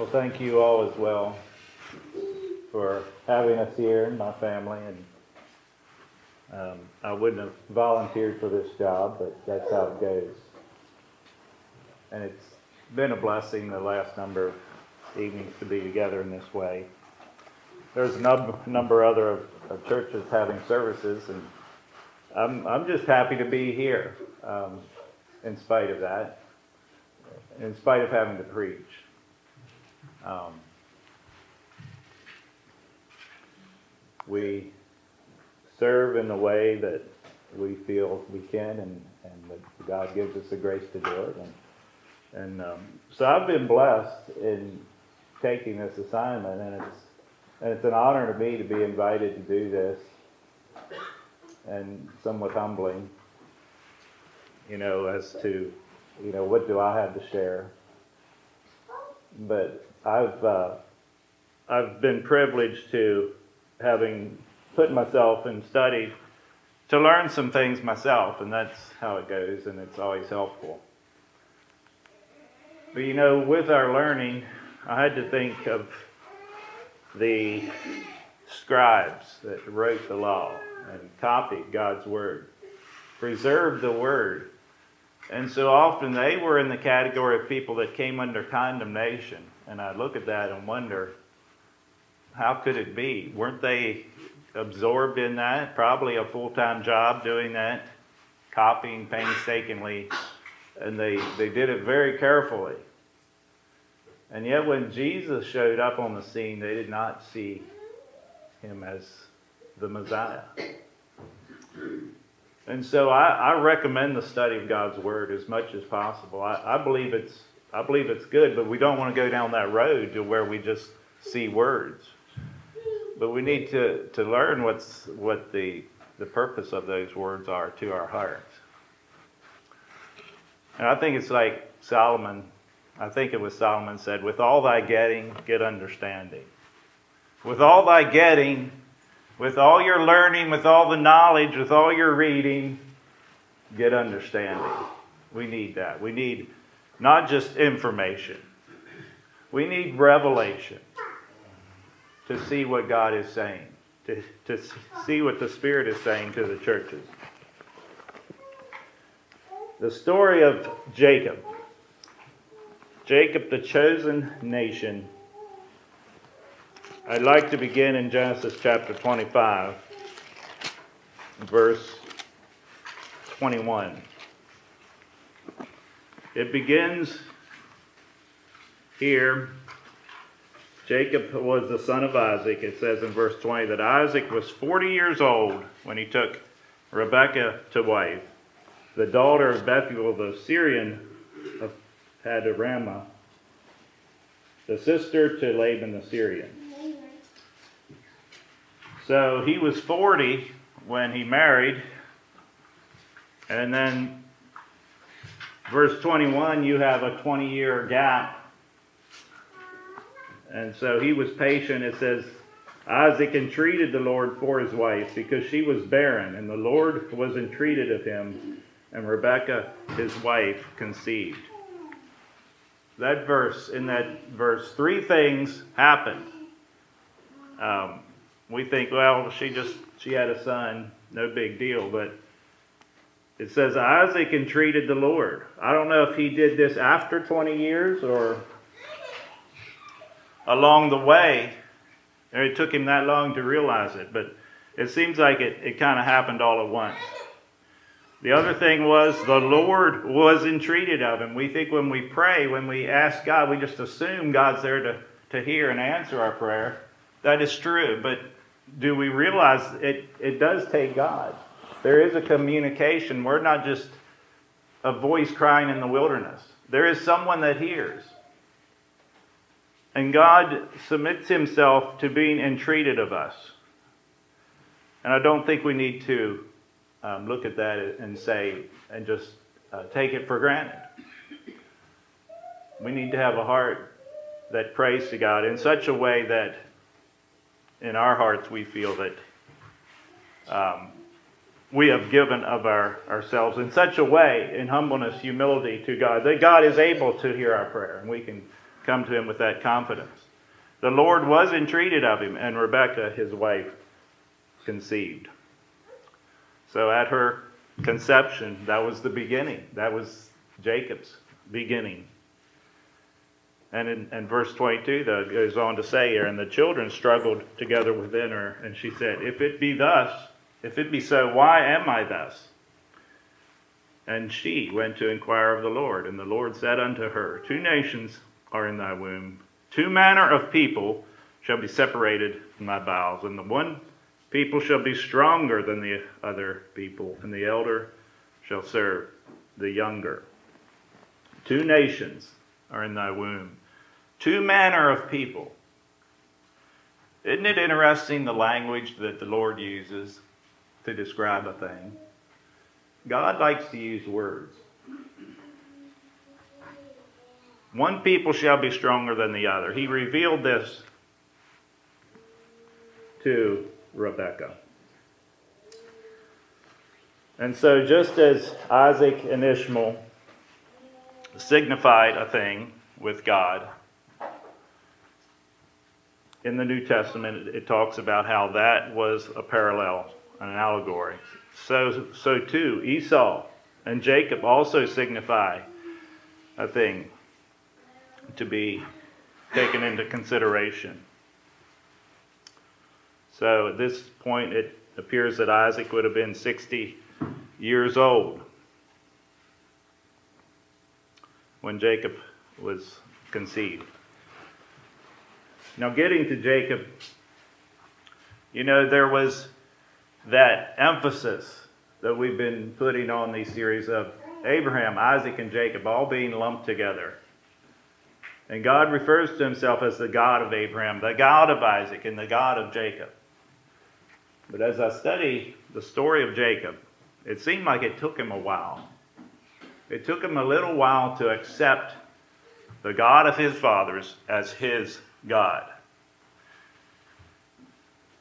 Well, thank you all as well for having us here, and my family, and um, I wouldn't have volunteered for this job, but that's how it goes. And it's been a blessing the last number of evenings to be together in this way. There's a num- number other of, of churches having services, and I'm, I'm just happy to be here um, in spite of that, in spite of having to preach. Um, we serve in the way that we feel we can, and, and that God gives us the grace to do it. And, and um, so I've been blessed in taking this assignment, and it's and it's an honor to me to be invited to do this, and somewhat humbling, you know, as to you know what do I have to share. But I've uh, I've been privileged to having put myself in study to learn some things myself, and that's how it goes, and it's always helpful. But you know, with our learning, I had to think of the scribes that wrote the law and copied God's word, preserved the word. And so often they were in the category of people that came under condemnation. And I look at that and wonder, how could it be? Weren't they absorbed in that? Probably a full time job doing that, copying painstakingly. And they, they did it very carefully. And yet, when Jesus showed up on the scene, they did not see him as the Messiah. And so I, I recommend the study of God's Word as much as possible. I, I believe it's I believe it's good, but we don't want to go down that road to where we just see words. But we need to, to learn what's what the the purpose of those words are to our hearts. And I think it's like Solomon, I think it was Solomon said, with all thy getting, get understanding. With all thy getting, with all your learning, with all the knowledge, with all your reading, get understanding. We need that. We need not just information, we need revelation to see what God is saying, to, to see what the Spirit is saying to the churches. The story of Jacob. Jacob, the chosen nation. I'd like to begin in Genesis chapter 25, verse 21. It begins here. Jacob was the son of Isaac. It says in verse 20 that Isaac was 40 years old when he took Rebekah to wife, the daughter of Bethuel the Syrian of Padarama, the sister to Laban the Syrian. So he was 40 when he married. And then, verse 21, you have a 20 year gap. And so he was patient. It says, Isaac entreated the Lord for his wife because she was barren, and the Lord was entreated of him, and Rebekah, his wife, conceived. That verse, in that verse, three things happened. Um, we think, well, she just she had a son, no big deal, but it says Isaac entreated the Lord. I don't know if he did this after 20 years or along the way, it took him that long to realize it, but it seems like it, it kind of happened all at once. The other thing was the Lord was entreated of him. We think when we pray, when we ask God, we just assume God's there to, to hear and answer our prayer. That is true, but do we realize it, it does take God? There is a communication. We're not just a voice crying in the wilderness, there is someone that hears. And God submits himself to being entreated of us. And I don't think we need to um, look at that and say, and just uh, take it for granted. We need to have a heart that prays to God in such a way that in our hearts we feel that um, we have given of our, ourselves in such a way, in humbleness, humility to God, that God is able to hear our prayer and we can come to him with that confidence. The Lord was entreated of him, and Rebekah, his wife, conceived. So at her conception, that was the beginning. That was Jacob's beginning. And in, verse 22, though, it goes on to say here, and the children struggled together within her, and she said, If it be thus, if it be so, why am I thus? And she went to inquire of the Lord, and the Lord said unto her, Two nations are in thy womb, two manner of people shall be separated from thy bowels, and the one people shall be stronger than the other people, and the elder shall serve the younger. Two nations are in thy womb, two manner of people. Isn't it interesting the language that the Lord uses to describe a thing? God likes to use words. One people shall be stronger than the other. He revealed this to Rebekah. And so, just as Isaac and Ishmael signified a thing with God, in the New Testament, it talks about how that was a parallel, an allegory. So, so too, Esau and Jacob also signify a thing to be taken into consideration. So at this point, it appears that Isaac would have been 60 years old when Jacob was conceived. Now, getting to Jacob, you know, there was that emphasis that we've been putting on these series of Abraham, Isaac, and Jacob all being lumped together. And God refers to himself as the God of Abraham, the God of Isaac, and the God of Jacob. But as I study the story of Jacob, it seemed like it took him a while. It took him a little while to accept the God of his fathers as his God.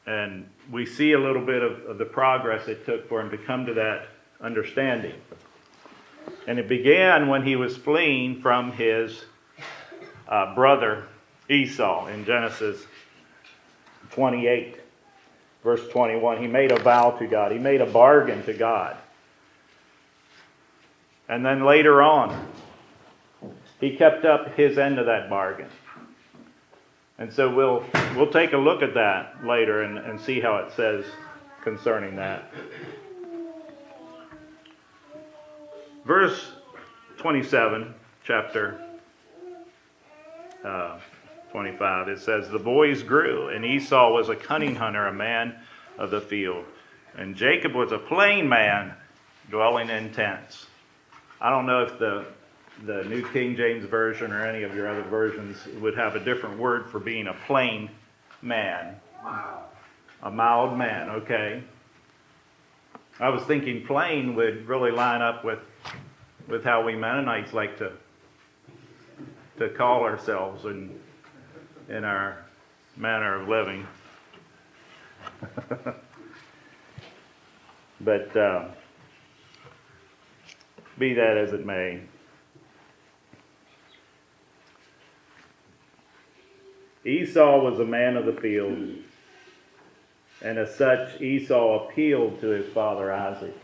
And we see a little bit of, of the progress it took for him to come to that understanding. And it began when he was fleeing from his uh, brother Esau in Genesis 28, verse 21. He made a vow to God, he made a bargain to God. And then later on, he kept up his end of that bargain. And so we'll, we'll take a look at that later and, and see how it says concerning that. Verse 27, chapter uh, 25, it says, The boys grew, and Esau was a cunning hunter, a man of the field. And Jacob was a plain man, dwelling in tents. I don't know if the the New King James Version or any of your other versions would have a different word for being a plain man. A mild man, okay. I was thinking plain would really line up with with how we Mennonites like to to call ourselves in in our manner of living. but uh, be that as it may. Esau was a man of the field, and as such, Esau appealed to his father Isaac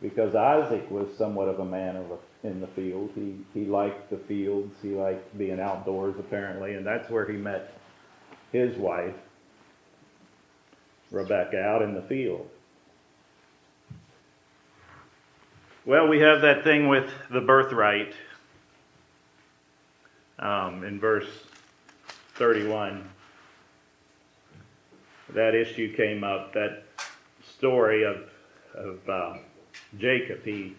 because Isaac was somewhat of a man of a, in the field. He, he liked the fields, he liked being outdoors, apparently, and that's where he met his wife, Rebecca, out in the field. Well, we have that thing with the birthright um, in verse 31, that issue came up, that story of, of uh, Jacob. He,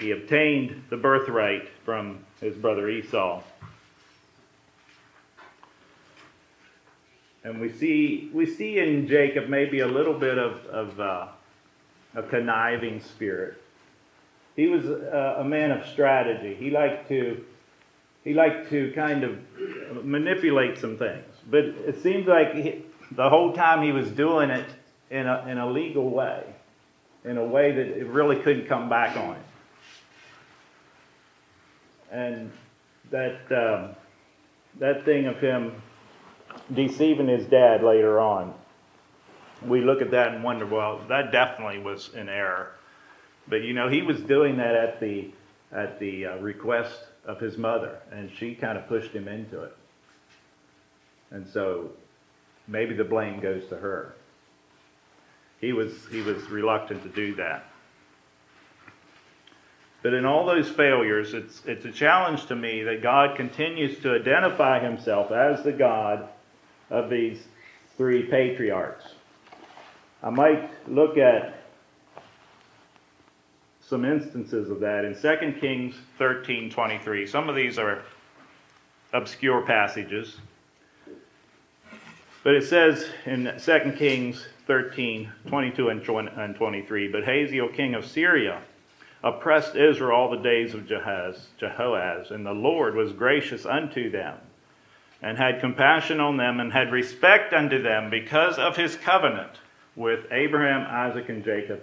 he obtained the birthright from his brother Esau. And we see, we see in Jacob maybe a little bit of, of uh, a conniving spirit. He was a, a man of strategy. He liked to he liked to kind of manipulate some things. But it seems like he, the whole time he was doing it in a, in a legal way, in a way that it really couldn't come back on him. And that um, that thing of him deceiving his dad later on, we look at that and wonder, well, that definitely was an error. But you know, he was doing that at the at the uh, request of his mother, and she kind of pushed him into it. And so maybe the blame goes to her. He was he was reluctant to do that. But in all those failures, it's, it's a challenge to me that God continues to identify himself as the God of these three patriarchs. I might look at some instances of that in 2 Kings 13 23. Some of these are obscure passages. But it says in 2 Kings 13 22 and 23 But Hazael, king of Syria, oppressed Israel all the days of Jehoaz, Jehoaz, and the Lord was gracious unto them, and had compassion on them, and had respect unto them because of his covenant with Abraham, Isaac, and Jacob,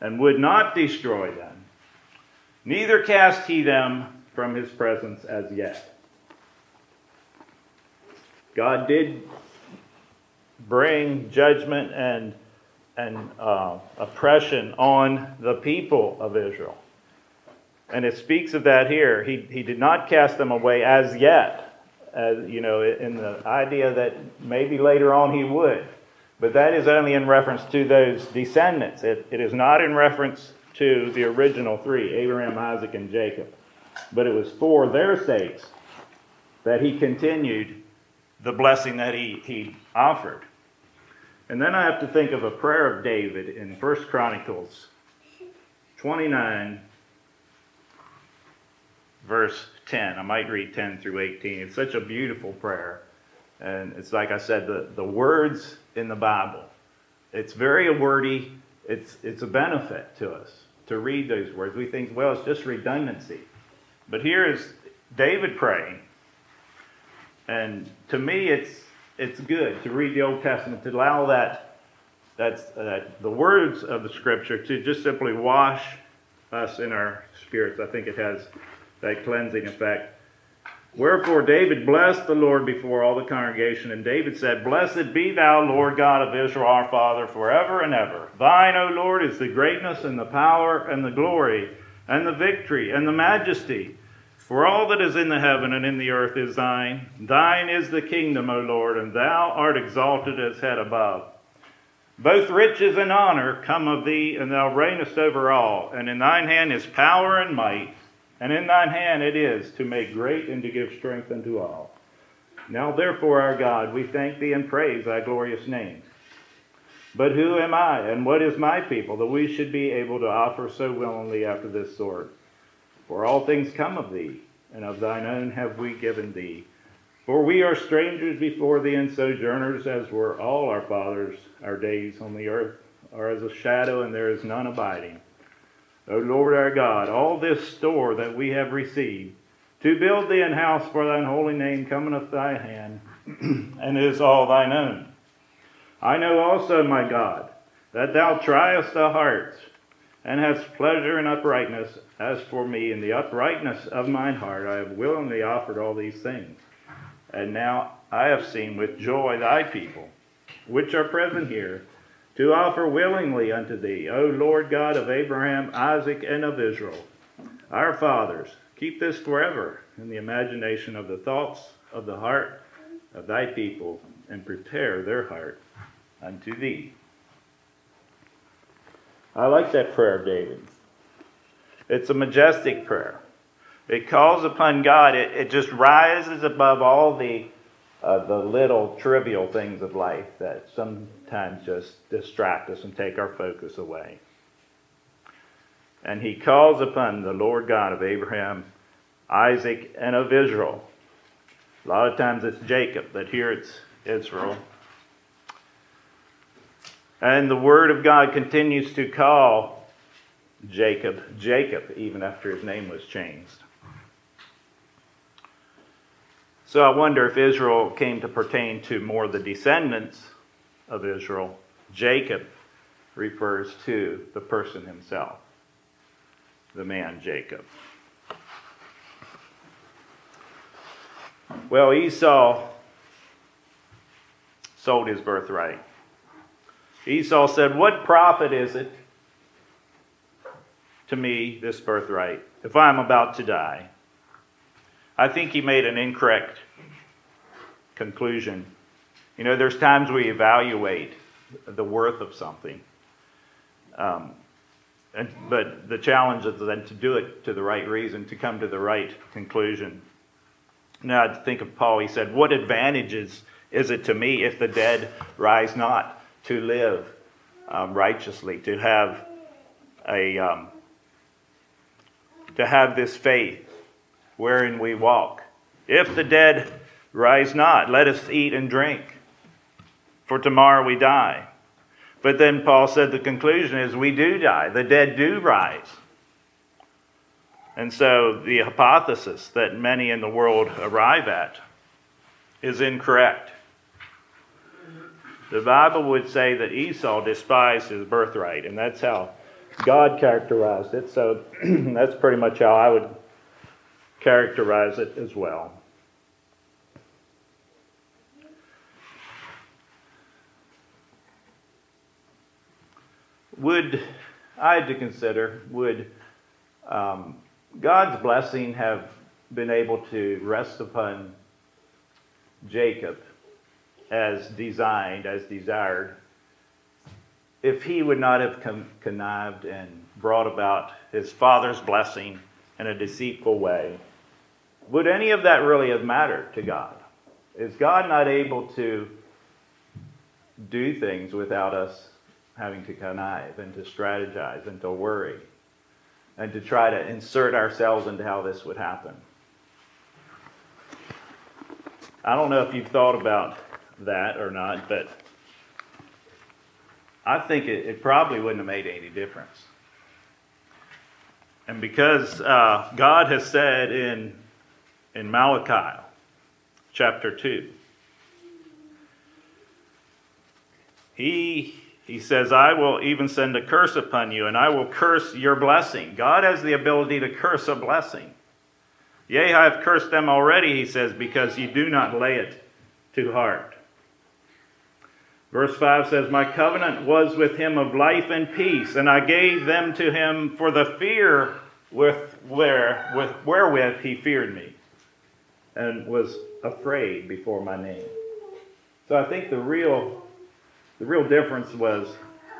and would not destroy them. Neither cast he them from his presence as yet. God did bring judgment and and uh, oppression on the people of Israel. And it speaks of that here. He, he did not cast them away as yet, as, you know, in the idea that maybe later on he would. But that is only in reference to those descendants. It, it is not in reference to the original three Abraham, Isaac, and Jacob. But it was for their sakes that he continued the blessing that he, he offered. And then I have to think of a prayer of David in 1 Chronicles 29, verse 10. I might read 10 through 18. It's such a beautiful prayer. And it's like I said, the, the words in the Bible. It's very wordy. It's, it's a benefit to us to read those words. We think, well, it's just redundancy. But here is David praying. And to me, it's it's good to read the Old Testament to allow that that's that the words of the Scripture to just simply wash us in our spirits. I think it has that cleansing effect. Wherefore David blessed the Lord before all the congregation, and David said, Blessed be thou, Lord God of Israel, our Father, forever and ever. Thine, O Lord, is the greatness and the power and the glory and the victory and the majesty. For all that is in the heaven and in the earth is thine. Thine is the kingdom, O Lord, and thou art exalted as head above. Both riches and honor come of thee, and thou reignest over all. And in thine hand is power and might, and in thine hand it is to make great and to give strength unto all. Now therefore, our God, we thank thee and praise thy glorious name. But who am I, and what is my people, that we should be able to offer so willingly after this sort? For all things come of thee, and of thine own have we given thee. For we are strangers before thee and sojourners, as were all our fathers. Our days on the earth are as a shadow, and there is none abiding. O Lord our God, all this store that we have received, to build thee an house for thine holy name cometh of thy hand, and is all thine own. I know also, my God, that thou triest the hearts, and hast pleasure in uprightness, as for me, in the uprightness of mine heart, I have willingly offered all these things. And now I have seen with joy thy people, which are present here, to offer willingly unto thee, O Lord God of Abraham, Isaac, and of Israel, our fathers. Keep this forever in the imagination of the thoughts of the heart of thy people, and prepare their heart unto thee. I like that prayer, David. It's a majestic prayer. It calls upon God. It, it just rises above all the uh, the little trivial things of life that sometimes just distract us and take our focus away. And he calls upon the Lord God of Abraham, Isaac, and of Israel. A lot of times it's Jacob, but here it's Israel. And the Word of God continues to call Jacob, Jacob, even after his name was changed. So I wonder if Israel came to pertain to more the descendants of Israel. Jacob refers to the person himself, the man Jacob. Well, Esau sold his birthright. Esau said, What profit is it to me, this birthright, if I'm about to die? I think he made an incorrect conclusion. You know, there's times we evaluate the worth of something. Um, and, but the challenge is then to do it to the right reason, to come to the right conclusion. Now, I think of Paul, he said, What advantages is it to me if the dead rise not to live um, righteously, to have a um, to have this faith wherein we walk? If the dead rise not, let us eat and drink, for tomorrow we die. But then Paul said the conclusion is we do die, the dead do rise. And so the hypothesis that many in the world arrive at is incorrect. The Bible would say that Esau despised his birthright, and that's how God characterized it. So that's pretty much how I would characterize it as well. Would I had to consider would um, God's blessing have been able to rest upon Jacob as designed, as desired, if he would not have connived and brought about his father's blessing in a deceitful way, would any of that really have mattered to God? Is God not able to do things without us having to connive and to strategize and to worry and to try to insert ourselves into how this would happen? I don't know if you've thought about that or not, but I think it, it probably wouldn't have made any difference. And because uh, God has said in, in Malachi chapter 2, he, he says, I will even send a curse upon you, and I will curse your blessing. God has the ability to curse a blessing. Yea, I have cursed them already, he says, because you do not lay it to heart. Verse 5 says, My covenant was with him of life and peace, and I gave them to him for the fear with where with wherewith he feared me, and was afraid before my name. So I think the real the real difference was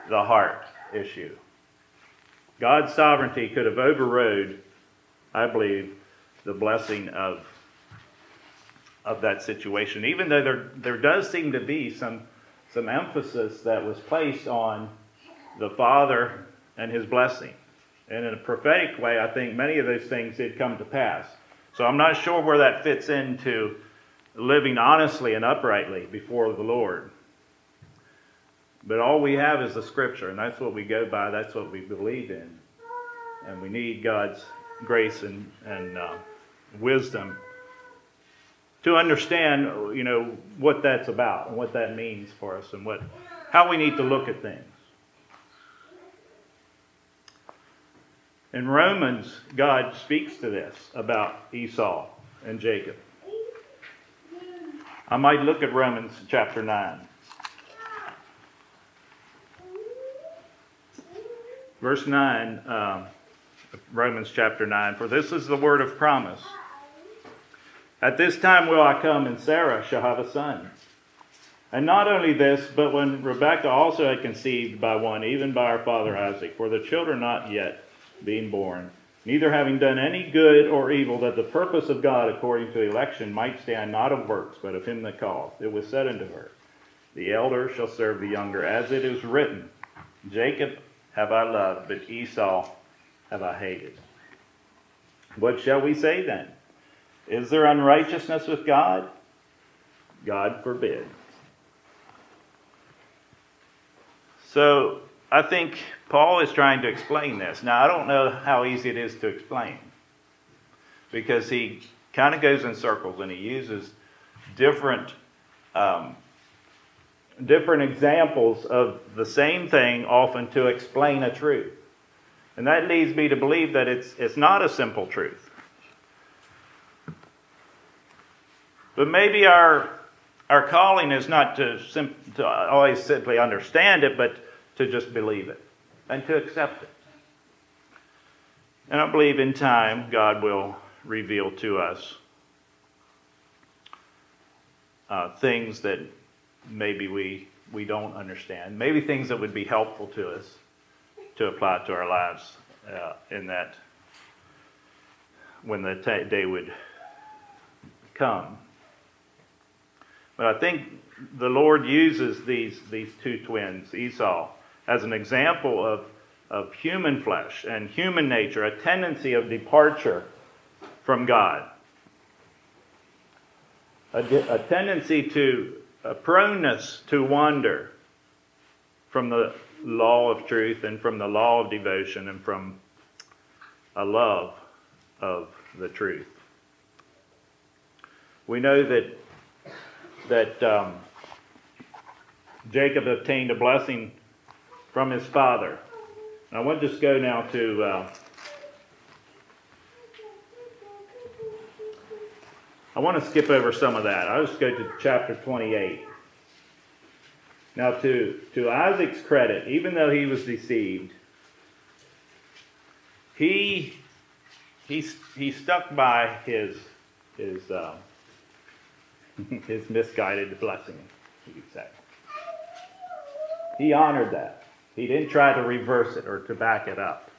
the heart issue. God's sovereignty could have overrode, I believe, the blessing of of that situation, even though there there does seem to be some some emphasis that was placed on the Father and his blessing. And in a prophetic way, I think many of those things did come to pass. So I'm not sure where that fits into living honestly and uprightly before the Lord. But all we have is the Scripture, and that's what we go by, that's what we believe in. And we need God's grace and, and uh, wisdom to understand, you know, what that's about and what that means for us and what, how we need to look at things. In Romans, God speaks to this about Esau and Jacob. I might look at Romans chapter 9. Verse 9, uh, Romans chapter 9. For this is the word of promise. At this time will I come, and Sarah shall have a son. And not only this, but when Rebekah also had conceived by one, even by our father Isaac, for the children not yet being born, neither having done any good or evil, that the purpose of God according to election might stand not of works, but of him that called, it was said unto her, The elder shall serve the younger, as it is written, Jacob have I loved, but Esau have I hated. What shall we say then? Is there unrighteousness with God? God forbid. So I think Paul is trying to explain this. Now, I don't know how easy it is to explain because he kind of goes in circles and he uses different. Um, different examples of the same thing often to explain a truth. And that leads me to believe that it's, it's not a simple truth. But maybe our our calling is not to, sim- to always simply understand it, but to just believe it and to accept it. And I believe in time God will reveal to us uh, things that maybe we, we don't understand, maybe things that would be helpful to us to apply to our lives uh, in that when the t- day would come. But I think the Lord uses these, these two twins, Esau, as an example of, of human flesh and human nature, a tendency of departure from God, a, a tendency to, a proneness to wander from the law of truth and from the law of devotion and from a love of the truth. We know that that um, Jacob obtained a blessing from his father. I want to just go now to uh, I want to skip over some of that. I'll just go to chapter 28. Now, to, to Isaac's credit, even though he was deceived, he, he, he stuck by his, his uh, his misguided blessing, you could say. He honored that. He didn't try to reverse it or to back it up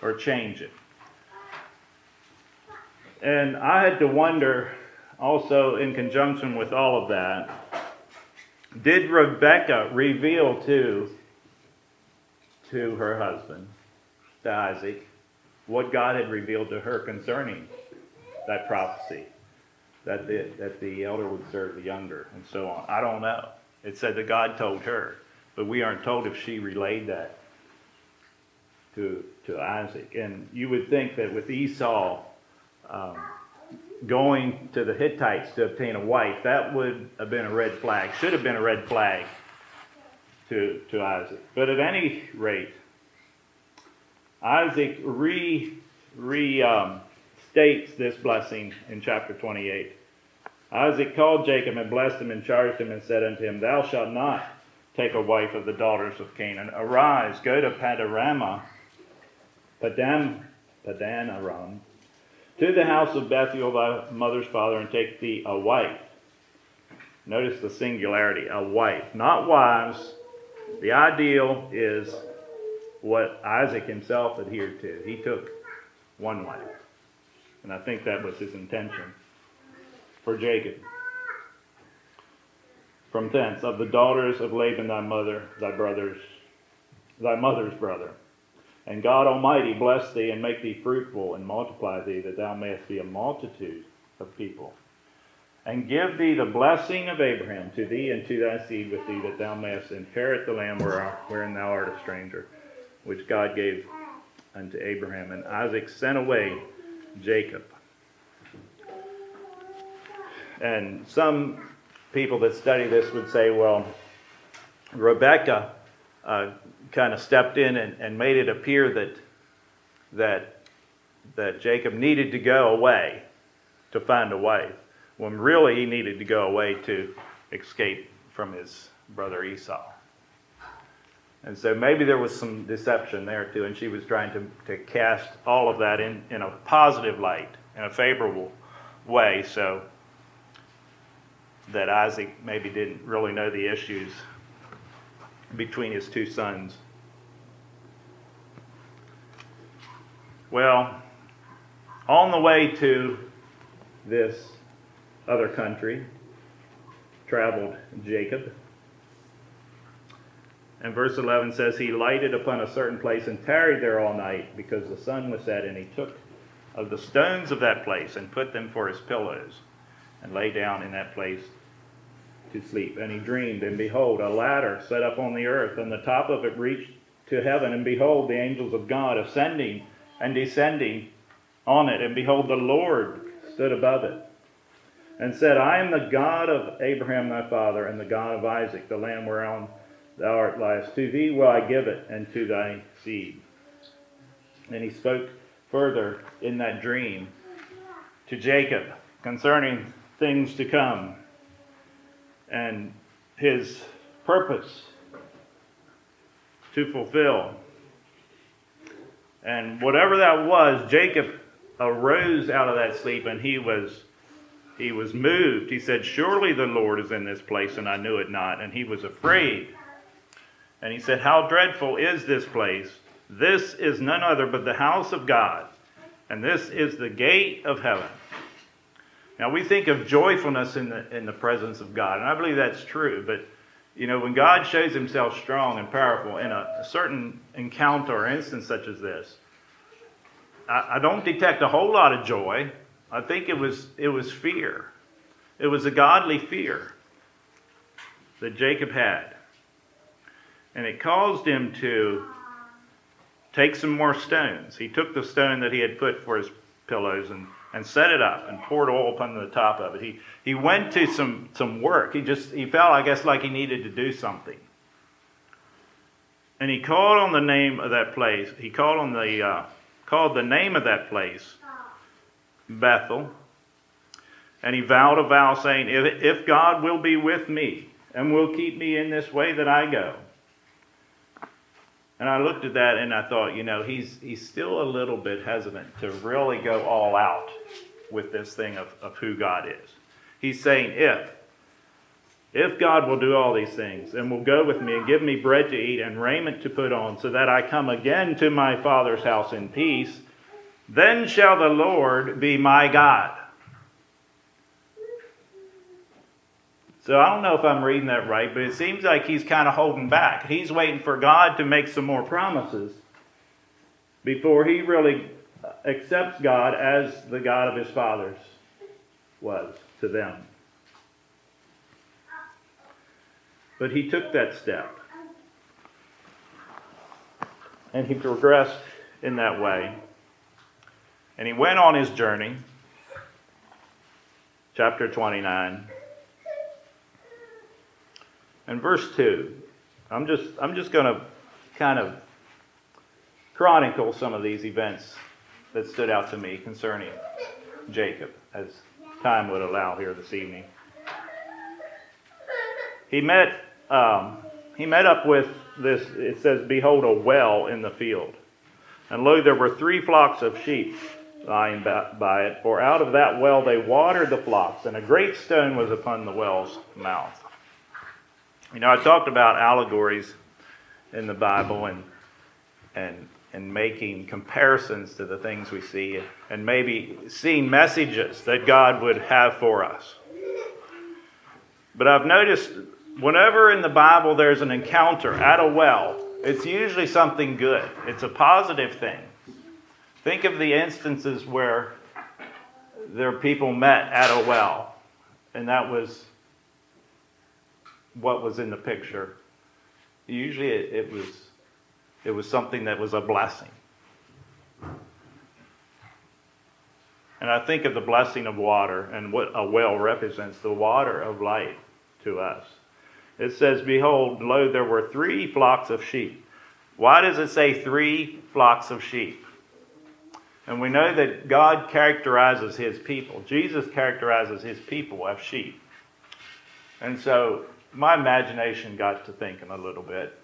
or change it. And I had to wonder also, in conjunction with all of that, did Rebecca reveal to, to her husband, to Isaac, what God had revealed to her concerning that prophecy? that the, that the elder would serve the younger, and so on. I don't know. It said that God told her, but we aren't told if she relayed that to, to Isaac. And you would think that with Esau um, going to the Hittites to obtain a wife, that would have been a red flag, should have been a red flag to, to Isaac. But at any rate, Isaac re, re um, states this blessing in chapter 28. Isaac called Jacob and blessed him and charged him and said unto him, Thou shalt not take a wife of the daughters of Canaan. Arise, go to Padarama, Padam, Padan Aram, to the house of Bethuel thy mother's father, and take thee a wife. Notice the singularity, a wife, not wives. The ideal is what Isaac himself adhered to. He took one wife. And I think that was his intention for Jacob. From thence, of the daughters of Laban thy mother, thy brothers, thy mother's brother. And God Almighty bless thee and make thee fruitful and multiply thee, that thou mayest be a multitude of people. And give thee the blessing of Abraham to thee and to thy seed with thee, that thou mayest inherit the land wherein thou art a stranger, which God gave unto Abraham. And Isaac sent away Jacob. And some people that study this would say, well, Rebecca uh, kind of stepped in and, and made it appear that, that, that Jacob needed to go away to find a wife, when really he needed to go away to escape from his brother Esau. And so maybe there was some deception there too, and she was trying to, to cast all of that in, in a positive light, in a favorable way, so that Isaac maybe didn't really know the issues between his two sons. Well, on the way to this other country, traveled Jacob. And verse 11 says, He lighted upon a certain place and tarried there all night because the sun was set, and he took of the stones of that place and put them for his pillows and lay down in that place to sleep. And he dreamed, and behold, a ladder set up on the earth, and the top of it reached to heaven, and behold, the angels of God ascending and descending on it, and behold, the Lord stood above it. And said, I am the God of Abraham thy father, and the God of Isaac, the land whereon thou art liest. To thee will I give it, and to thy seed. And he spoke further in that dream to Jacob concerning things to come and his purpose to fulfill. And whatever that was, Jacob arose out of that sleep and he was he was moved. He said, Surely the Lord is in this place, and I knew it not. And he was afraid. And he said, How dreadful is this place! This is none other but the house of God, and this is the gate of heaven. Now we think of joyfulness in the in the presence of God, and I believe that's true, but you know, when God shows himself strong and powerful in a, a certain encounter or instance such as this, I, I don't detect a whole lot of joy. I think it was it was fear. It was a godly fear that Jacob had. And it caused him to take some more stones. He took the stone that he had put for his pillows and, and set it up and poured oil upon the top of it. He, he went to some, some work. He just he felt, I guess, like he needed to do something. And he called on the name of that place. He called on the uh, called the name of that place Bethel. And he vowed a vow saying, if, if God will be with me and will keep me in this way that I go. And I looked at that and I thought, you know, he's, he's still a little bit hesitant to really go all out with this thing of, of who God is. He's saying, if. If God will do all these things and will go with me and give me bread to eat and raiment to put on, so that I come again to my Father's house in peace, then shall the Lord be my God. So I don't know if I'm reading that right, but it seems like he's kind of holding back. He's waiting for God to make some more promises before he really accepts God as the God of his fathers was to them. But he took that step. And he progressed in that way. And he went on his journey. Chapter 29. And verse 2. I'm just, I'm just going to kind of chronicle some of these events that stood out to me concerning Jacob, as time would allow here this evening. He met um, he met up with this, it says, Behold, a well in the field. And lo, there were three flocks of sheep lying by it, for out of that well they watered the flocks, and a great stone was upon the well's mouth. You know, I talked about allegories in the Bible and, and, and making comparisons to the things we see, and maybe seeing messages that God would have for us. But I've noticed whenever in the Bible there's an encounter at a well, it's usually something good, it's a positive thing. Think of the instances where there people met at a well, and that was what was in the picture. Usually it, it was it was something that was a blessing. And I think of the blessing of water and what a well represents the water of life to us it says, Behold, lo, there were three flocks of sheep. Why does it say three flocks of sheep? And we know that God characterizes his people. Jesus characterizes his people as sheep. And so my imagination got to thinking a little bit.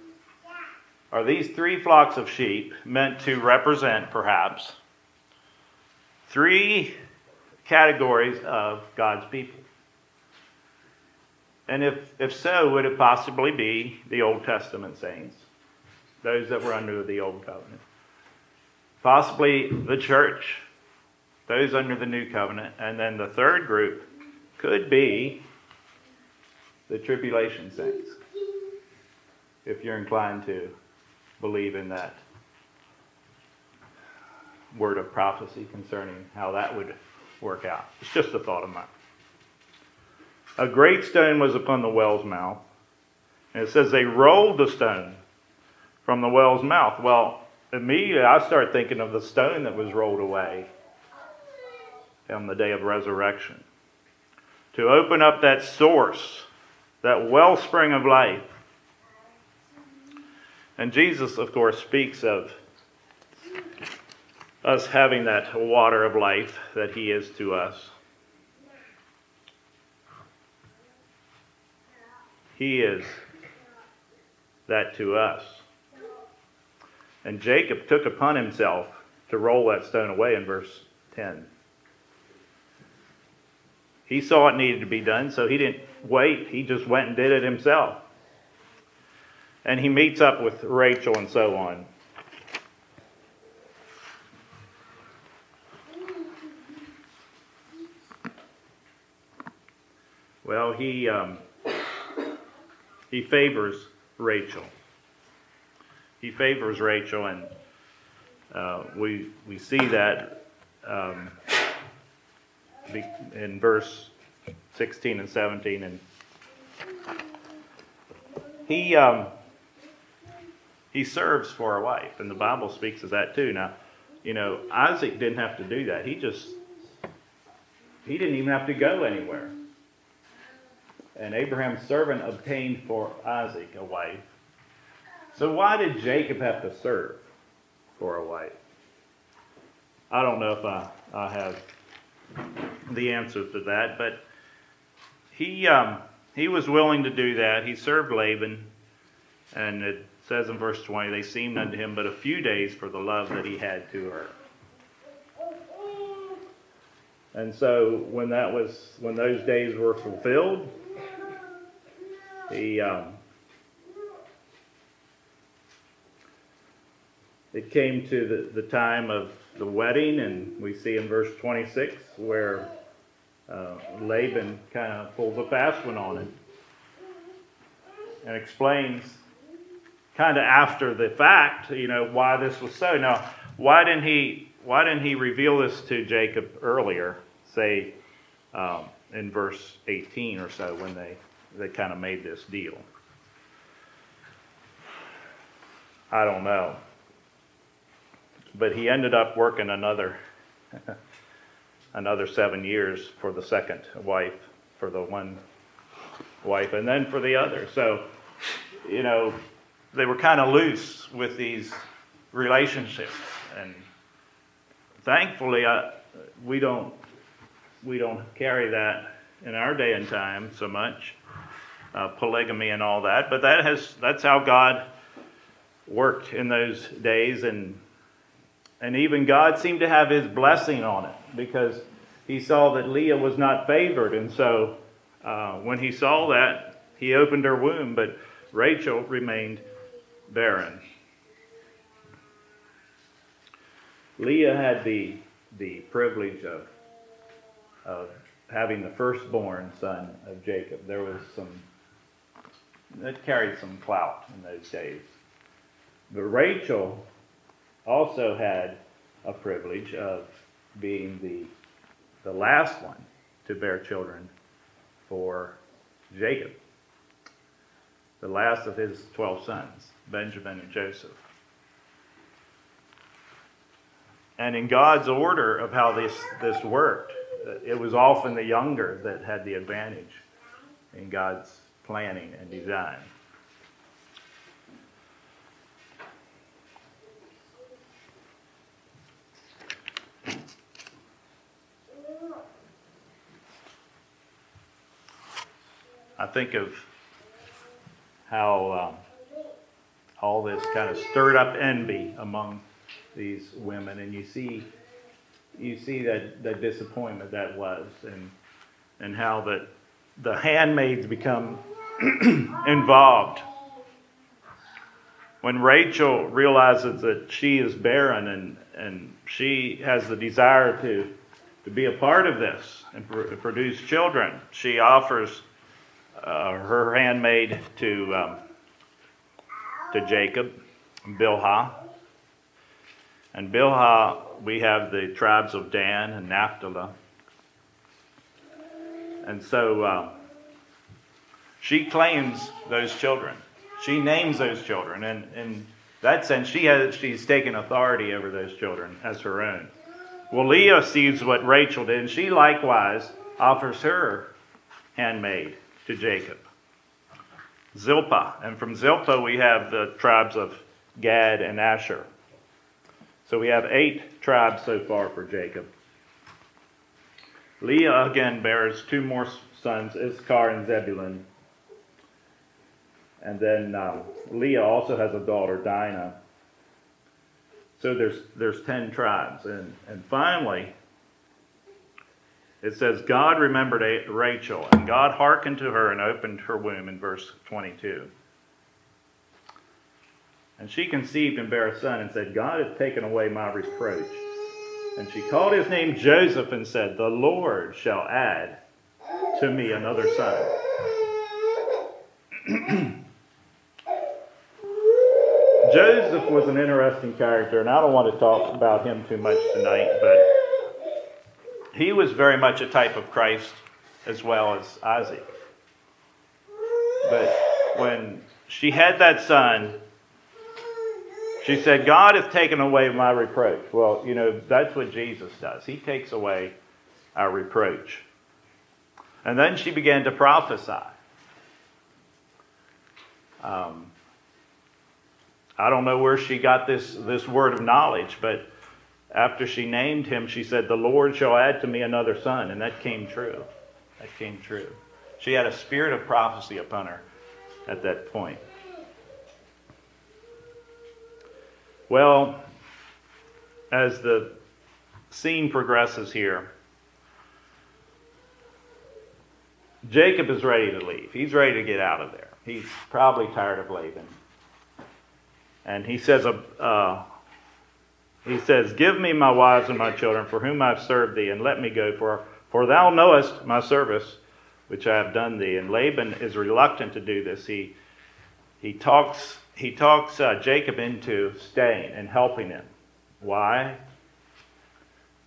Are these three flocks of sheep meant to represent, perhaps, three categories of God's people? And if, if so, would it possibly be the Old Testament saints, those that were under the Old Covenant? Possibly the church, those under the New Covenant. And then the third group could be the tribulation saints, if you're inclined to believe in that word of prophecy concerning how that would work out. It's just a thought of mine. A great stone was upon the well's mouth. And it says they rolled the stone from the well's mouth. Well, immediately I start thinking of the stone that was rolled away on the day of resurrection. To open up that source, that wellspring of life. And Jesus, of course, speaks of us having that water of life that He is to us. He is that to us. And Jacob took upon himself to roll that stone away in verse 10. He saw it needed to be done, so he didn't wait. He just went and did it himself. And he meets up with Rachel and so on. Well, he um, he favors Rachel. He favors Rachel, and uh, we we see that um, in verse 16 and 17, and he um, he serves for a wife, and the Bible speaks of that too. Now, you know, Isaac didn't have to do that. He just he didn't even have to go anywhere. And Abraham's servant obtained for Isaac a wife. So why did Jacob have to serve for a wife? I don't know if I, I have the answer to that, but he um, he was willing to do that. He served Laban, and it says in verse 20, they seemed unto him but a few days for the love that he had to her. And so when that was when those days were fulfilled, he um, it came to the, the time of the wedding, and we see in verse 26 where uh, Laban kind of pulls a fast one on him and explains kind of after the fact, you know, why this was so. Now, why didn't he? Why didn't he reveal this to Jacob earlier? Say um, in verse 18 or so when they they kind of made this deal. I don't know. But he ended up working another another seven years for the second wife, for the one wife, and then for the other. So, you know, they were kind of loose with these relationships, and thankfully, I, we don't we don't carry that in our day and time so much, uh, polygamy and all that. But that has that's how God worked in those days, and and even God seemed to have his blessing on it because he saw that Leah was not favored. And so uh, when he saw that, he opened her womb, but Rachel remained barren. Leah had the, the privilege of, of having the firstborn son of Jacob. There was some, that carried some clout in those days. But Rachel also had a privilege of being the, the last one to bear children for Jacob, the last of his 12 sons, Benjamin and Joseph. And in God's order of how this, this worked, it was often the younger that had the advantage in God's planning and design. Think of how um, all this kind of stirred up envy among these women, and you see, you see that, that disappointment that was, and and how that the handmaids become involved. When Rachel realizes that she is barren and, and she has the desire to, to be a part of this and pr- produce children, she offers uh, her handmaid to um, to Jacob, Bilhah. And Bilhah, we have the tribes of Dan and Naphtali. And so um, she claims those children. She names those children. And in that sense, she has, she's taken authority over those children as her own. Well, Leah sees what Rachel did, and she likewise offers her handmaid to Jacob. Zilpah. And from Zilpah, we have the tribes of Gad and Asher. So we have eight tribes so far for Jacob. Leah again bears two more sons, Issachar and Zebulun. And then um, Leah also has a daughter, Dinah. So there's there's ten tribes, and and finally, it says God remembered Rachel, and God hearkened to her and opened her womb in verse 22. And she conceived and bare a son and said, God hath taken away my reproach. And she called his name Joseph and said, The Lord shall add to me another son. Joseph was an interesting character, and I don't want to talk about him too much tonight, but he was very much a type of Christ as well as Isaac. But when she had that son, she said, God has taken away my reproach. Well, you know, that's what Jesus does. He takes away our reproach. And then she began to prophesy. Um, I don't know where she got this, this word of knowledge, but after she named him, she said, The Lord shall add to me another son. And that came true. That came true. She had a spirit of prophecy upon her at that point. Well, as the scene progresses here, Jacob is ready to leave. He's ready to get out of there. He's probably tired of Laban. And he says, uh, he says, Give me my wives and my children, for whom I have served thee, and let me go, for, for thou knowest my service, which I have done thee. And Laban is reluctant to do this. He, he talks, he talks uh, Jacob into staying and helping him. Why?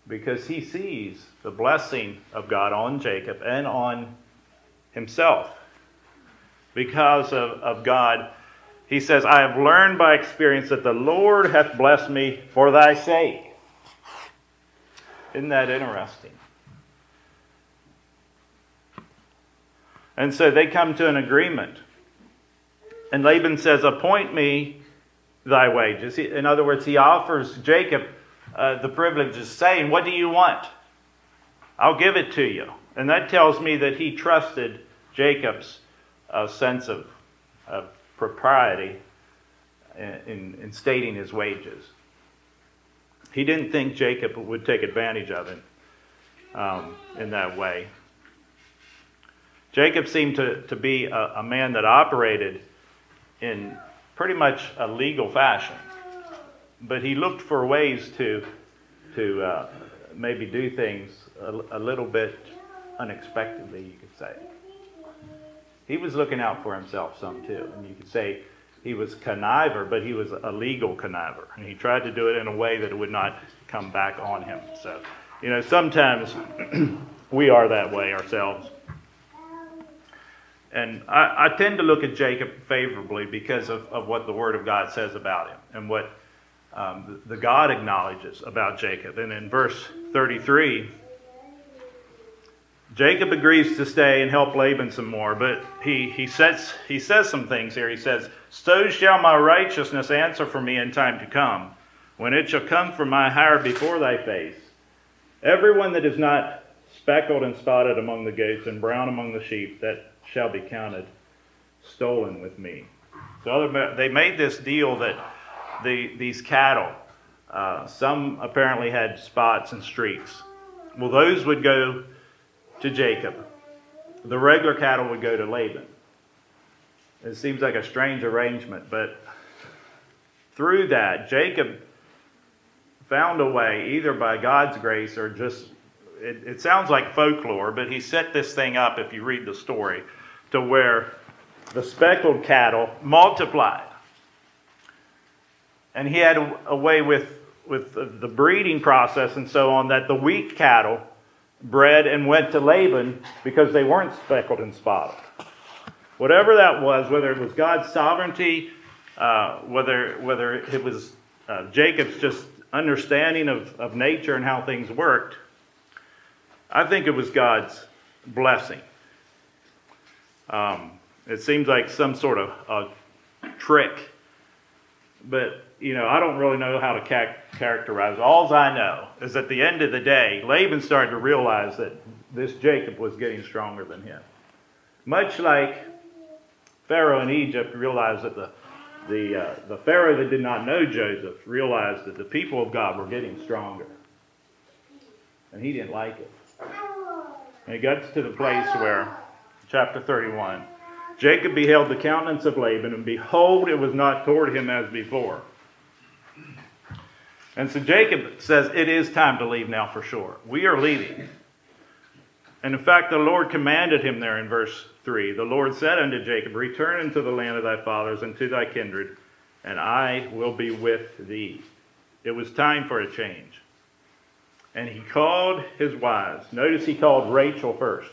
Because he sees the blessing of God on Jacob and on himself. Because of, of God he says, I have learned by experience that the Lord hath blessed me for thy sake. Isn't that interesting? And so they come to an agreement. And Laban says, Appoint me thy wages. In other words, he offers Jacob uh, the privilege of saying, What do you want? I'll give it to you. And that tells me that he trusted Jacob's uh, sense of, of propriety in, in stating his wages. He didn't think Jacob would take advantage of it um, in that way. Jacob seemed to, to be a, a man that operated in pretty much a legal fashion, but he looked for ways to, to uh, maybe do things a, a little bit unexpectedly, you could say he was looking out for himself some too. And you could say he was conniver, but he was a legal conniver. And he tried to do it in a way that it would not come back on him. So, you know, sometimes we are that way ourselves. And I, I, tend to look at Jacob favorably because of, of what the Word of God says about him and what um, the, the God acknowledges about Jacob. And in verse 33, Jacob agrees to stay and help Laban some more, but he, he, sets, he says some things here. He says, So shall my righteousness answer for me in time to come, when it shall come from my hire before thy face. Everyone that is not speckled and spotted among the goats and brown among the sheep, that shall be counted stolen with me. So they made this deal that the, these cattle, uh, some apparently had spots and streaks. Well, those would go to Jacob. The regular cattle would go to Laban. It seems like a strange arrangement, but through that, Jacob found a way, either by God's grace or just, it, it, sounds like folklore, but he set this thing up, if you read the story, to where the speckled cattle multiplied. And he had a, way with, with the breeding process and so on that the weak cattle bred and went to Laban because they weren't speckled and spotted. Whatever that was, whether it was God's sovereignty, uh, whether, whether it was uh, Jacob's just understanding of, of nature and how things worked, I think it was God's blessing. Um, it seems like some sort of a trick, but you know, I don't really know how to ca- characterize. All I know is at the end of the day, Laban started to realize that this Jacob was getting stronger than him. Much like Pharaoh in Egypt realized that the the, uh, the Pharaoh that did not know Joseph realized that the people of God were getting stronger. And he didn't like it. And it got to the place where, chapter 31, Jacob beheld the countenance of Laban, and behold, it was not toward him as before. And so Jacob says, It is time to leave now for sure. We are leaving. And in fact, the Lord commanded him there in verse 3 The Lord said unto Jacob, Return into the land of thy fathers and to thy kindred, and I will be with thee. It was time for a change. And he called his wives. Notice he called Rachel first.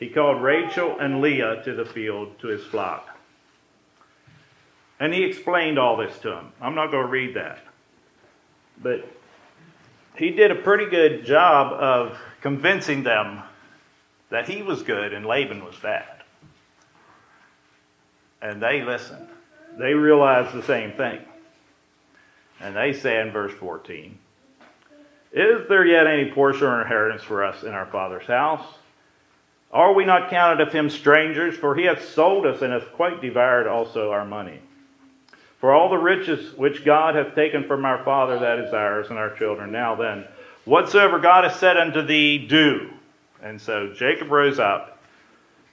He called Rachel and Leah to the field to his flock. And he explained all this to them. I'm not going to read that. But he did a pretty good job of convincing them that he was good and Laban was bad. And they listened. They realized the same thing. And they say in verse 14, Is there yet any portion or inheritance for us in our father's house? Are we not counted of him strangers? For he hath sold us and hath quite devoured also our money. For all the riches which God hath taken from our father, that is ours and our children. Now then, whatsoever God hath said unto thee, do. And so Jacob rose up,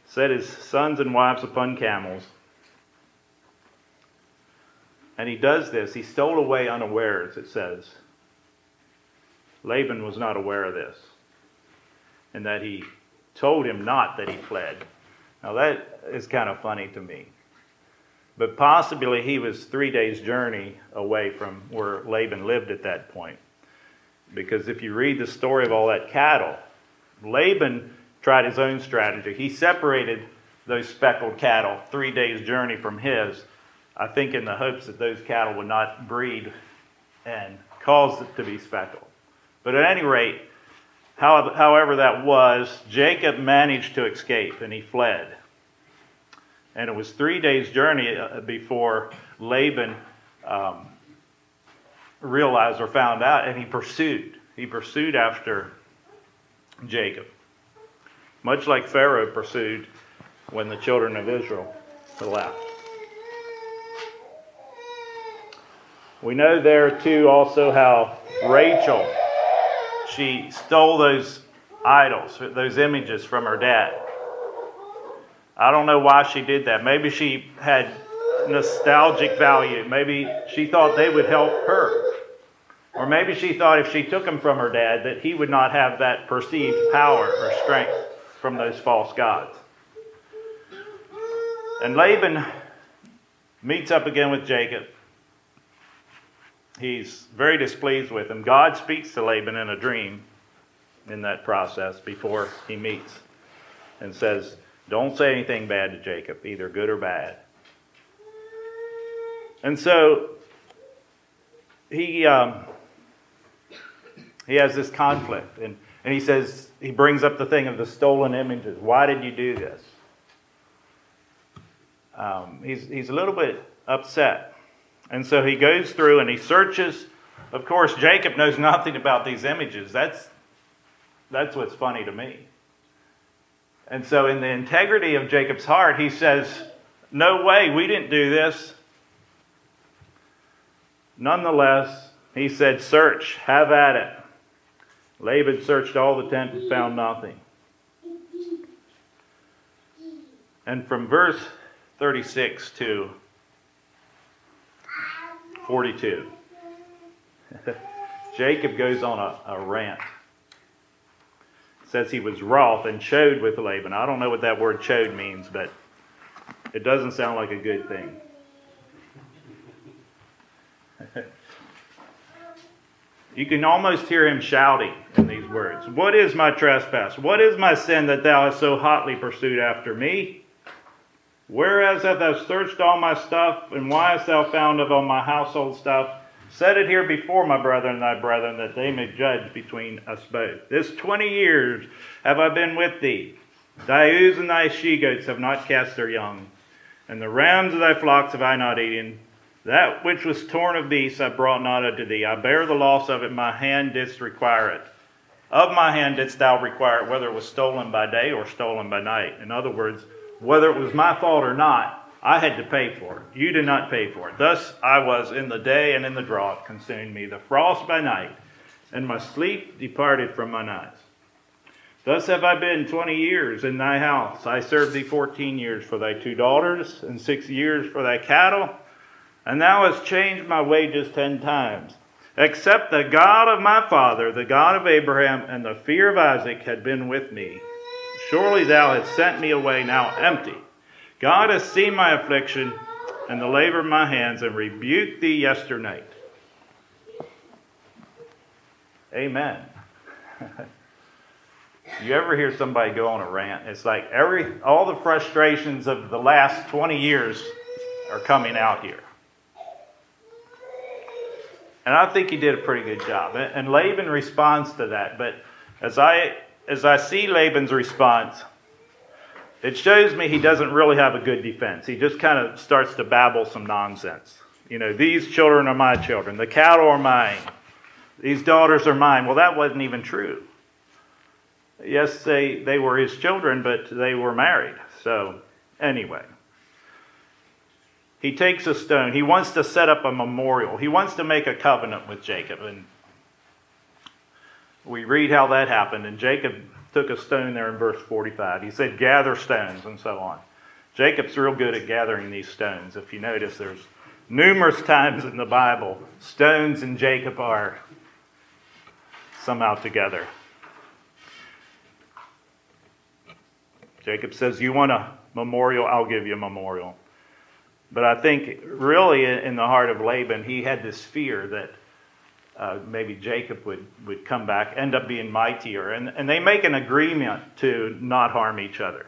set his sons and wives upon camels, and he does this. He stole away unawares, it says. Laban was not aware of this, and that he told him not that he fled. Now, that is kind of funny to me. But possibly he was three days' journey away from where Laban lived at that point. Because if you read the story of all that cattle, Laban tried his own strategy. He separated those speckled cattle three days' journey from his, I think in the hopes that those cattle would not breed and cause it to be speckled. But at any rate, however that was, Jacob managed to escape and he fled. And it was three days' journey uh, before Laban um, realized or found out, and he pursued. He pursued after Jacob. Much like Pharaoh pursued when the children of Israel left. We know there too also how Rachel she stole those idols, those images from her dad. I don't know why she did that. Maybe she had nostalgic value. Maybe she thought they would help her. Or maybe she thought if she took them from her dad that he would not have that perceived power or strength from those false gods. And Laban meets up again with Jacob. He's very displeased with him. God speaks to Laban in a dream in that process before he meets and says, Don't say anything bad to Jacob, either good or bad. And so he um, he has this conflict. And, and he says, he brings up the thing of the stolen images. Why did you do this? Um, he's, he's a little bit upset. And so he goes through and he searches. Of course, Jacob knows nothing about these images. That's, that's what's funny to me. And so, in the integrity of Jacob's heart, he says, No way, we didn't do this. Nonetheless, he said, Search, have at it. Laban searched all the tent and found nothing. And from verse 36 to 42, Jacob goes on a, a rant. Says he was wroth and chode with Laban. I don't know what that word chode means, but it doesn't sound like a good thing. You can almost hear him shouting in these words What is my trespass? What is my sin that thou hast so hotly pursued after me? Whereas hast thou searched all my stuff, and why hast thou found of all my household stuff? Set it here before my brethren and thy brethren, that they may judge between us both. This twenty years have I been with thee. Thy ewes and thy she goats have not cast their young, and the rams of thy flocks have I not eaten. That which was torn of beasts I brought not unto thee. I bear the loss of it, my hand didst require it. Of my hand didst thou require it, whether it was stolen by day or stolen by night. In other words, whether it was my fault or not, I had to pay for it. You did not pay for it. Thus I was in the day, and in the drought consumed me, the frost by night, and my sleep departed from mine eyes. Thus have I been twenty years in thy house. I served thee fourteen years for thy two daughters, and six years for thy cattle, and thou hast changed my wages ten times. Except the God of my father, the God of Abraham, and the fear of Isaac had been with me. Surely thou hast sent me away now empty. God has seen my affliction and the labor of my hands and rebuked thee yesternight. Amen. you ever hear somebody go on a rant? It's like every all the frustrations of the last 20 years are coming out here. And I think he did a pretty good job. And Laban responds to that. But as I as I see Laban's response, it shows me he doesn't really have a good defense. He just kind of starts to babble some nonsense. You know, these children are my children. The cattle are mine. These daughters are mine. Well, that wasn't even true. Yes, they, they were his children, but they were married. So, anyway, he takes a stone. He wants to set up a memorial. He wants to make a covenant with Jacob. And we read how that happened. And Jacob took a stone there in verse 45. He said, Gather stones, and so on. Jacob's real good at gathering these stones. If you notice, there's numerous times in the Bible, stones and Jacob are somehow together. Jacob says, You want a memorial? I'll give you a memorial. But I think, really, in the heart of Laban, he had this fear that uh, maybe Jacob would, would come back, end up being mightier. And, and they make an agreement to not harm each other.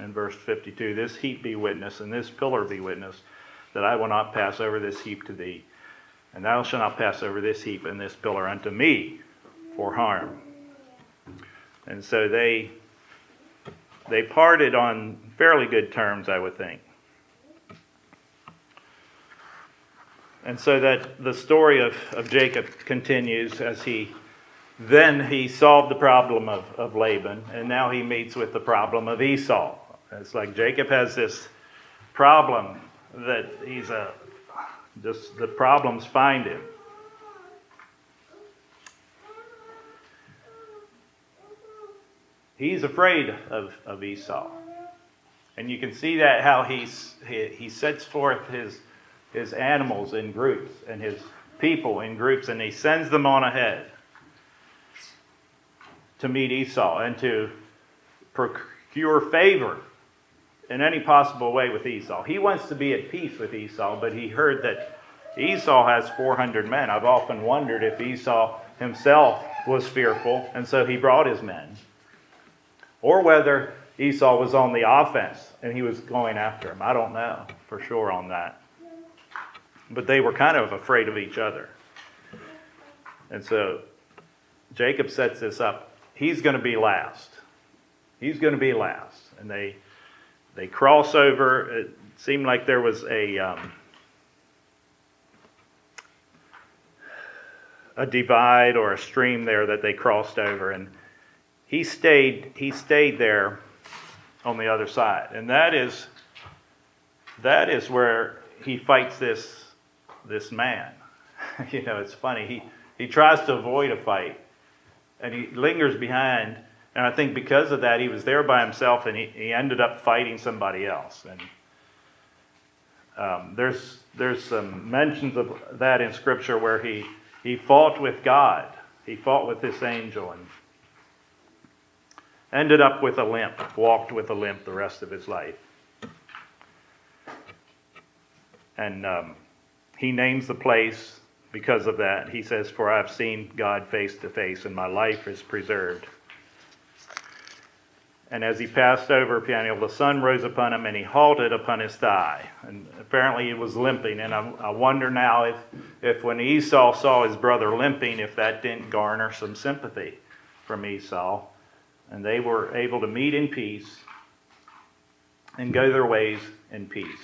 In verse 52, this heap be witness, and this pillar be witness, that I will not pass over this heap to thee. And thou shalt not pass over this heap and this pillar unto me for harm. And so they, they parted on fairly good terms, I would think. And so that the story of, of Jacob continues as he then he solved the problem of, of Laban, and now he meets with the problem of Esau. It's like Jacob has this problem that he's a just the problems find him. He's afraid of, of Esau. And you can see that how he's, he, he sets forth his his animals in groups and his people in groups, and he sends them on ahead to meet Esau and to procure favor in any possible way with Esau. He wants to be at peace with Esau, but he heard that Esau has 400 men. I've often wondered if Esau himself was fearful, and so he brought his men. Or whether Esau was on the offense and he was going after him. I don't know for sure on that but they were kind of afraid of each other. And so Jacob sets this up. He's going to be last. He's going to be last. And they they cross over. It seemed like there was a um, a divide or a stream there that they crossed over, and he stayed he stayed there on the other side, and that is that is where he fights this this man. you know, it's funny. He, he tries to avoid a fight and he lingers behind. And I think because of that, he was there by himself and he, he ended up fighting somebody else. And um, there's, there's some mentions of that in Scripture where he, he fought with God, he fought with this angel and ended up with a limp, walked with a limp the rest of his life. And um, he names the place because of that. He says, For I've seen God face to face, and my life is preserved. And as he passed over Peniel, the sun rose upon him, and he halted upon his thigh. And apparently he was limping. And I, I wonder now if, if when Esau saw his brother limping, if that didn't garner some sympathy from Esau. And they were able to meet in peace and go their ways in peace.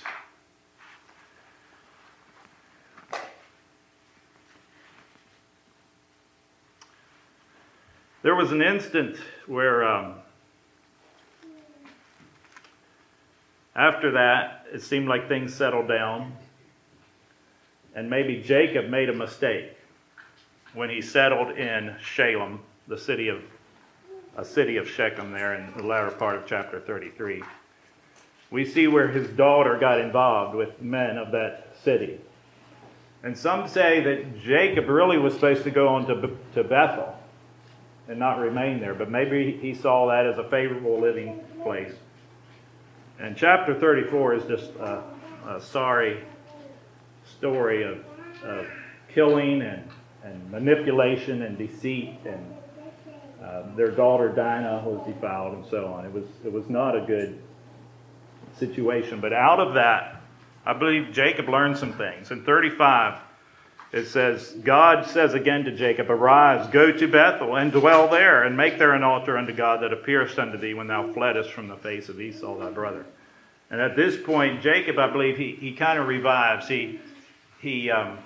There was an instant where um, After that, it seemed like things settled down. And maybe Jacob made a mistake when he settled in Shalem, the city of a city of Shechem there in the latter part of chapter 33. We see where his daughter got involved with men of that city. And some say that Jacob really was supposed to go on to, to Bethel and not remain there, but maybe he saw that as a favorable living place. And chapter 34 is just a, a sorry story of, of killing and, and manipulation and deceit and uh, their daughter Dinah was defiled and so on. It was, it was not a good situation. But out of that, I believe Jacob learned some things. In 35, it says, God says again to Jacob, Arise, go to Bethel, and dwell there, and make there an altar unto God that appearest unto thee when thou fleddest from the face of Esau thy brother. And at this point, Jacob, I believe, he, he kind of revives. He, he, um,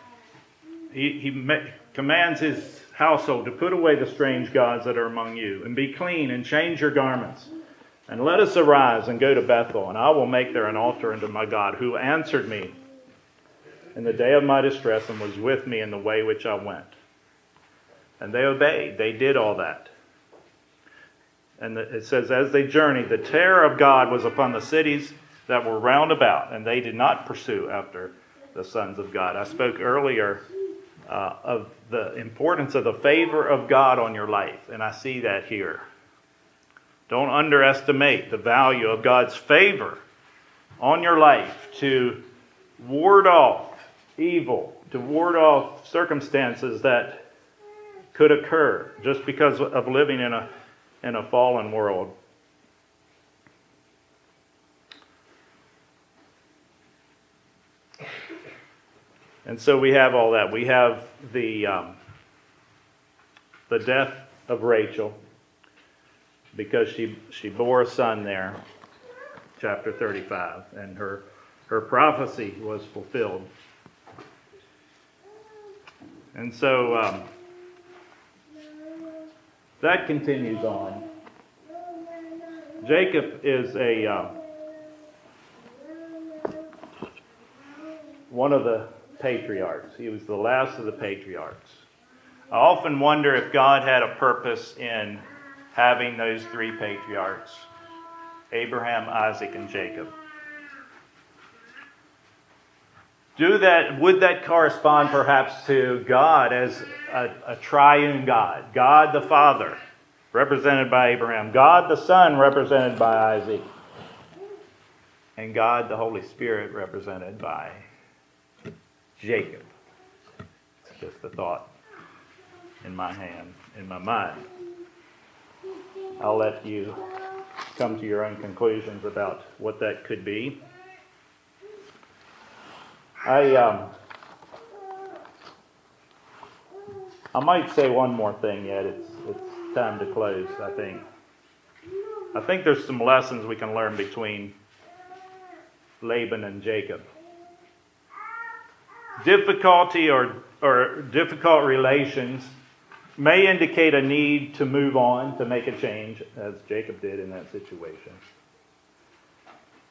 he, he commands his household to put away the strange gods that are among you, and be clean, and change your garments. And let us arise and go to Bethel, and I will make there an altar unto my God, who answered me in the day of my distress and was with me in the way which I went. And they obeyed. They did all that. And it says, as they journeyed, the terror of God was upon the cities that were round about, and they did not pursue after the sons of God. I spoke earlier uh, of the importance of the favor of God on your life, and I see that here. Don't underestimate the value of God's favor on your life to ward off evil, to ward off circumstances that could occur just because of living in a, in a fallen world. And so we have all that. We have the, um, the death of Rachel because she, she bore a son there, chapter 35, and her, her prophecy was fulfilled. And so um, that continues on. Jacob is a uh, one of the patriarchs. He was the last of the patriarchs. I often wonder if God had a purpose in having those three patriarchs Abraham, Isaac, and Jacob. Do that would that correspond perhaps to god as a, a, triune god? God the father represented by abraham. God the son represented by isaac. And god the holy spirit represented by jacob. It's just a thought in my hand in my mind. I'll let you come to your own conclusions about what that could be I um, I might say one more thing yet. It's it's time to close. I think. I think there's some lessons we can learn between Laban and Jacob. Difficulty or or difficult relations may indicate a need to move on, to make a change, as Jacob did in that situation.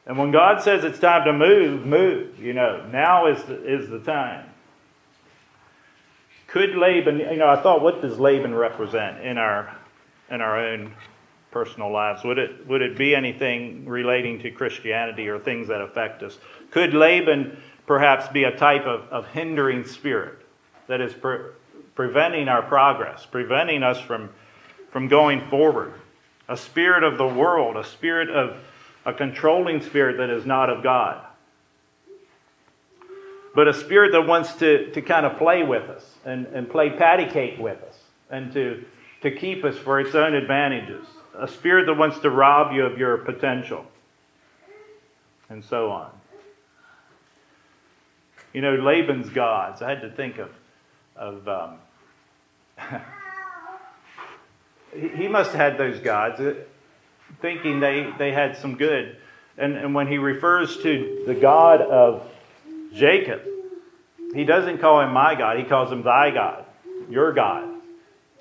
And when God says it's time to move, move. You know, now is the, is the time. Could Laban, you know, I thought, what does Laban represent in our in our own personal lives? Would it would it be anything relating to Christianity or things that affect us? Could Laban perhaps be a type of, of hindering spirit that is pre- preventing our progress, preventing us from from going forward? A spirit of the world, a spirit of a controlling spirit that is not of God, but a spirit that wants to, to kind of play with us and, and play patty cake with us and to, to keep us for its own advantages, a spirit that wants to rob you of your potential, and so on. You know, Laban's gods, I had to think of, of um, he must have had those gods thinking they, they had some good. And, and when he refers to the God of Jacob, he doesn't call him my God, he calls him thy God, your God.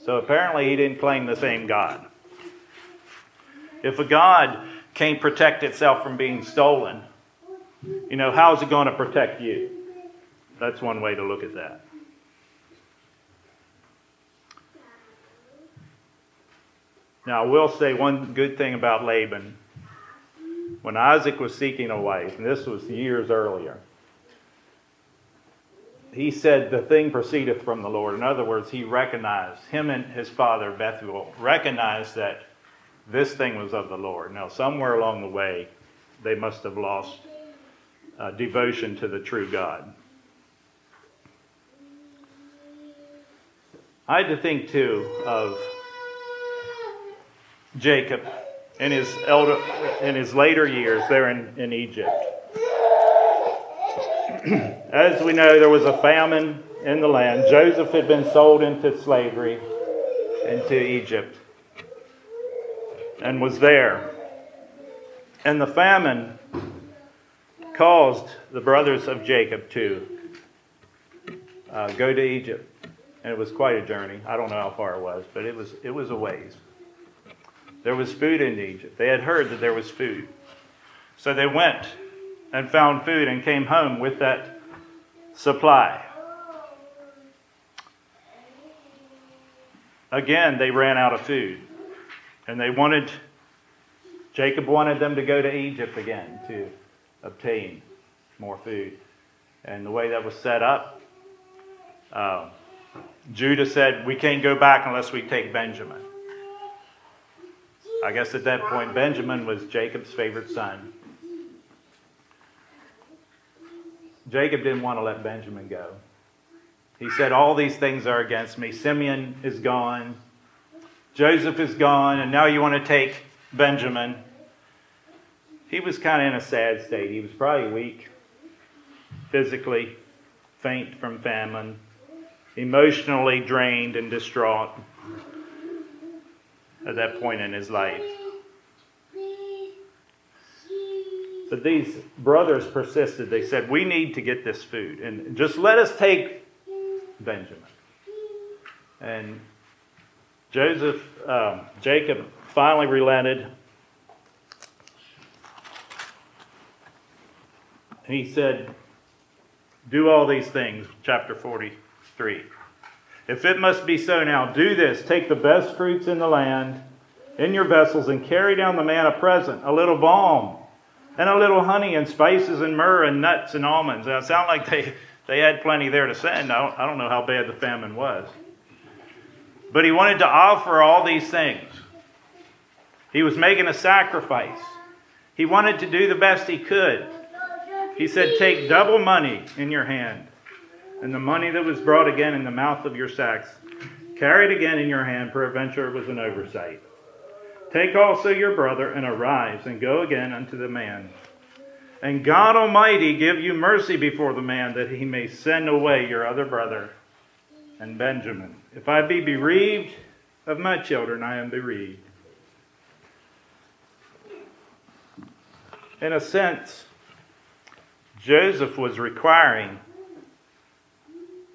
So apparently he didn't claim the same God. If a God can't protect itself from being stolen, You know, how's it going to protect you? That's one way to look at that. Now, I will say one good thing about Laban. When Isaac was seeking a wife, and this was years earlier, he said, The thing proceedeth from the Lord. In other words, he recognized, him and his father, Bethuel, recognized that this thing was of the Lord. Now, somewhere along the way, they must have lost uh, devotion to the true God. I had to think too of Jacob in his elder in his later years there in, in Egypt. As we know, there was a famine in the land. Joseph had been sold into slavery into Egypt and was there. And the famine caused the brothers of Jacob to uh, go to Egypt. And it was quite a journey. I don't know how far it was, but it was, it was a ways. There was food in Egypt. They had heard that there was food. So they went and found food and came home with that supply. Again, they ran out of food. And they wanted, Jacob wanted them to go to Egypt again to obtain more food. And the way that was set up, um, Judah said, We can't go back unless we take Benjamin. I guess at that point, Benjamin was Jacob's favorite son. Jacob didn't want to let Benjamin go. He said, All these things are against me. Simeon is gone. Joseph is gone. And now you want to take Benjamin. He was kind of in a sad state. He was probably weak physically, faint from famine, emotionally drained and distraught at that point in his life. But these brothers persisted. They said, We need to get this food. And just let us take Benjamin. And Joseph, um, Jacob finally relented. He said, Do all these things, chapter 43. If it must be so now, do this. Take the best fruits in the land in your vessels and carry down the man a present, a little balm, and a little honey and spices and myrrh and nuts and almonds. Now, it sounds like they, they had plenty there to send. I don't, I don't know how bad the famine was. But he wanted to offer all these things. He was making a sacrifice. He wanted to do the best he could. He said, Take double money in your hand and the money that was brought again in the mouth of your sacks, carried again in your hand, peradventure it was an oversight. Take also your brother, and arise, and go again unto the man. And God Almighty give you mercy before the man, that he may send away your other brother and Benjamin. If I be bereaved of my children, I am bereaved. In a sense, Joseph was requiring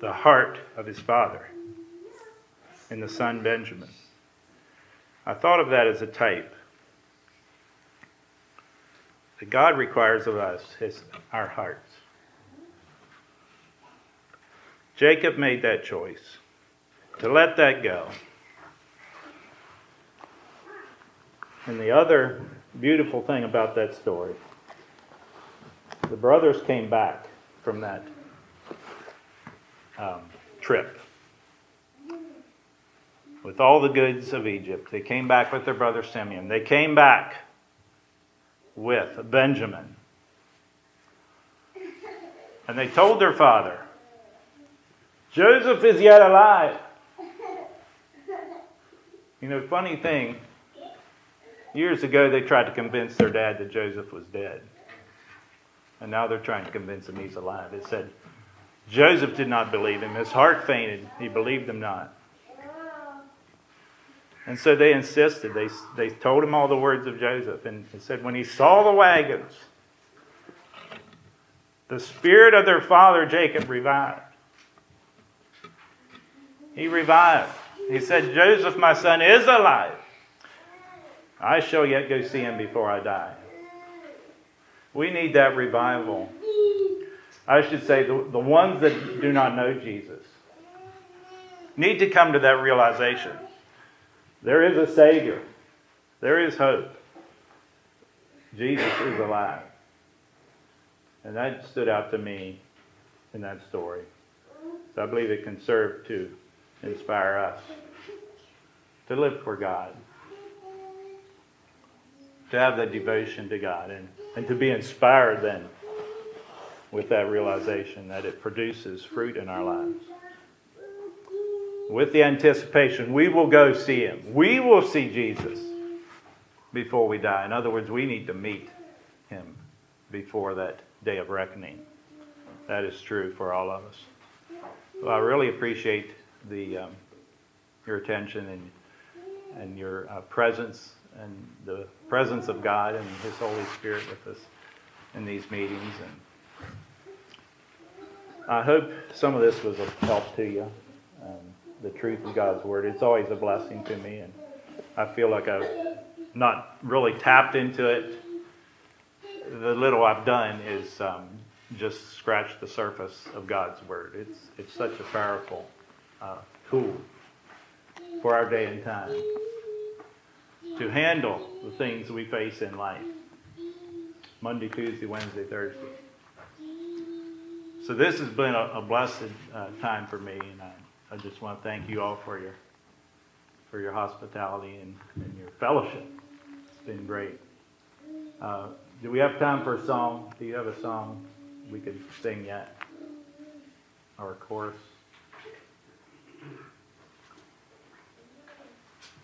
the heart of his father in the son Benjamin. I thought of that as a type. That God requires of us his, our hearts. Jacob made that choice to let that go. And the other beautiful thing about that story, the brothers came back from that um, trip with all the goods of Egypt. They came back with their brother Simeon. They came back with Benjamin. And they told their father, Joseph is yet alive. You know, funny thing, years ago they tried to convince their dad that Joseph was dead. And now they're trying to convince him he's alive. It said, Joseph did not believe him. His heart fainted. He believed them not. And so they insisted. They, they told him all the words of Joseph. And said, when he saw the wagons, the spirit of their father Jacob revived. He revived. He said, Joseph, my son, is alive. I shall yet go see him before I die. We need that revival. I should say the, the ones that do not know Jesus need to come to that realization. There is a Savior. There is hope. Jesus is alive. And that stood out to me in that story. So I believe it can serve to inspire us to live for God, to have that devotion to God, and, and to be inspired then with that realization that it produces fruit in our lives. With the anticipation, we will go see Him. We will see Jesus before we die. In other words, we need to meet Him before that day of reckoning. That is true for all of us. Well, I really appreciate the um, your attention and and your uh, presence and the presence of God and His Holy Spirit with us in these meetings. And I hope some of this was of help to you. Um, the truth of God's Word. It's always a blessing to me, and I feel like I've not really tapped into it. The little I've done is um, just scratch the surface of God's Word. It's, it's such a powerful uh, tool for our day and time to handle the things we face in life Monday, Tuesday, Wednesday, Thursday. So this has been a, a blessed uh, time for me, and I, I just want to thank you all for your for your hospitality and, and your fellowship. It's been great. Uh, do we have time for a song? Do you have a song we could sing yet? Or a chorus?